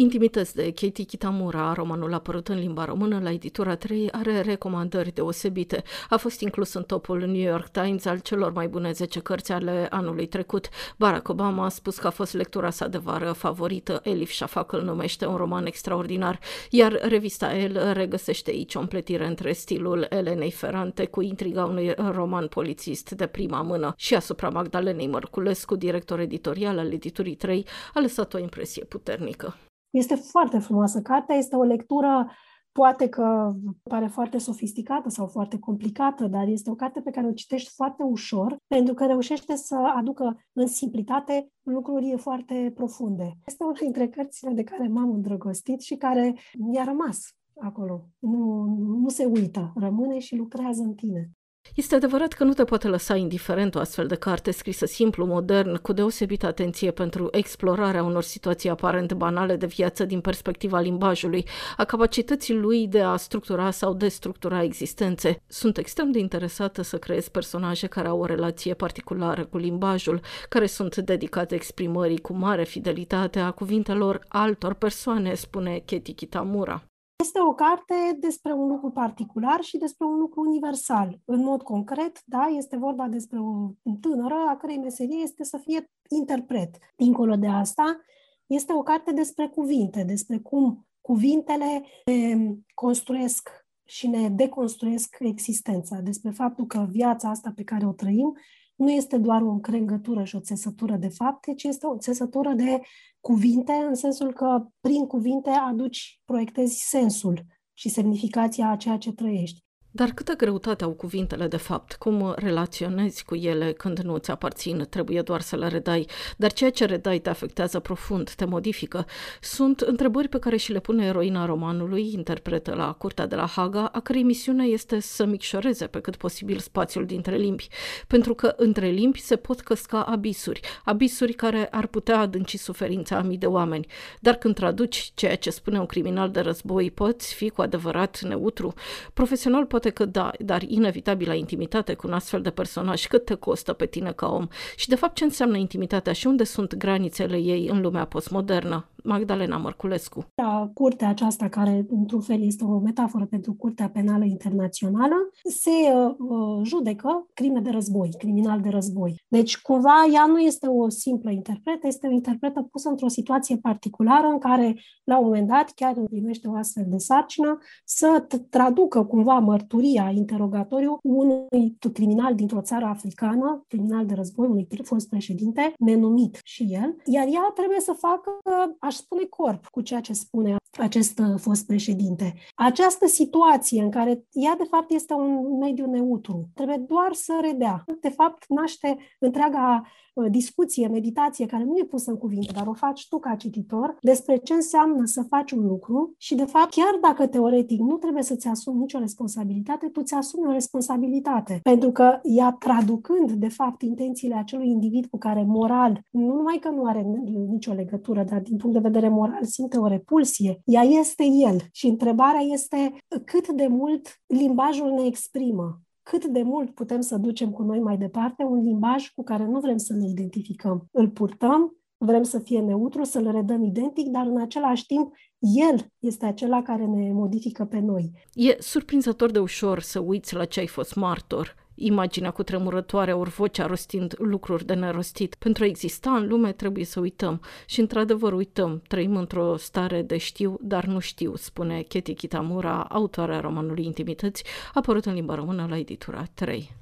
Intimități de Katie Kitamura, romanul apărut în limba română la editura 3, are recomandări deosebite. A fost inclus în topul New York Times al celor mai bune 10 cărți ale anului trecut. Barack Obama a spus că a fost lectura sa de vară favorită. Elif Shafak îl numește un roman extraordinar, iar revista El regăsește aici o împletire între stilul Elenei Ferrante cu intriga unui roman polițist de prima mână și asupra Magdalenei Mărculescu, director editorial al editurii 3, a lăsat o impresie puternică. Este foarte frumoasă cartea, este o lectură poate că pare foarte sofisticată sau foarte complicată, dar este o carte pe care o citești foarte ușor, pentru că reușește să aducă în simplitate lucruri foarte profunde. Este una dintre cărțile de care m-am îndrăgostit și care mi-a rămas acolo. Nu, nu se uită, rămâne și lucrează în tine. Este adevărat că nu te poate lăsa indiferent o astfel de carte scrisă simplu, modern, cu deosebită atenție pentru explorarea unor situații aparent banale de viață din perspectiva limbajului, a capacității lui de a structura sau destructura existențe. Sunt extrem de interesată să creez personaje care au o relație particulară cu limbajul, care sunt dedicate exprimării cu mare fidelitate a cuvintelor altor persoane, spune Keti Kitamura. Este o carte despre un lucru particular și despre un lucru universal. În mod concret, da, este vorba despre o tânără a cărei meserie este să fie interpret. Dincolo de asta, este o carte despre cuvinte, despre cum cuvintele ne construiesc și ne deconstruiesc existența, despre faptul că viața asta pe care o trăim nu este doar o încrengătură și o țesătură de fapte, ci este o țesătură de cuvinte, în sensul că prin cuvinte aduci, proiectezi sensul și semnificația a ceea ce trăiești. Dar câtă greutate au cuvintele de fapt? Cum relaționezi cu ele când nu ți aparțin? Trebuie doar să le redai. Dar ceea ce redai te afectează profund, te modifică. Sunt întrebări pe care și le pune eroina romanului, interpretă la Curtea de la Haga, a cărei misiune este să micșoreze pe cât posibil spațiul dintre limbi. Pentru că între limbi se pot căsca abisuri, abisuri care ar putea adânci suferința a mii de oameni. Dar când traduci ceea ce spune un criminal de război, poți fi cu adevărat neutru. Profesional poate Poate că da, dar inevitabil la intimitate cu un astfel de personaj, cât te costă pe tine ca om? Și de fapt ce înseamnă intimitatea și unde sunt granițele ei în lumea postmodernă? Magdalena Mărculescu. Da, curtea aceasta, care într-un fel este o metaforă pentru Curtea Penală Internațională, se uh, uh, judecă crime de război, criminal de război. Deci, cumva, ea nu este o simplă interpretă, este o interpretă pusă într-o situație particulară în care, la un moment dat, chiar primește o astfel de sarcină, să traducă cumva mărturia, interogatoriu unui criminal dintr-o țară africană, criminal de război, unui fost președinte, nenumit și el, iar ea trebuie să facă aș spune corp cu ceea ce spune acest uh, fost președinte. Această situație în care ea de fapt este un mediu neutru, trebuie doar să redea. De fapt, naște întreaga uh, discuție, meditație, care nu e pusă în cuvinte, dar o faci tu ca cititor, despre ce înseamnă să faci un lucru și, de fapt, chiar dacă teoretic nu trebuie să-ți asumi nicio responsabilitate, tu ți asumi o responsabilitate. Pentru că ea, traducând, de fapt, intențiile acelui individ cu care moral, nu numai că nu are nicio legătură, dar din punct de vedere moral simte o repulsie, ea este el. Și întrebarea este cât de mult limbajul ne exprimă cât de mult putem să ducem cu noi mai departe un limbaj cu care nu vrem să ne identificăm. Îl purtăm, vrem să fie neutru, să-l redăm identic, dar în același timp el este acela care ne modifică pe noi. E surprinzător de ușor să uiți la ce ai fost martor imaginea cu tremurătoare ori vocea rostind lucruri de nerostit. Pentru a exista în lume trebuie să uităm și într-adevăr uităm. Trăim într-o stare de știu, dar nu știu, spune Keti Kitamura, autoarea romanului Intimități, apărut în limba română la editura 3.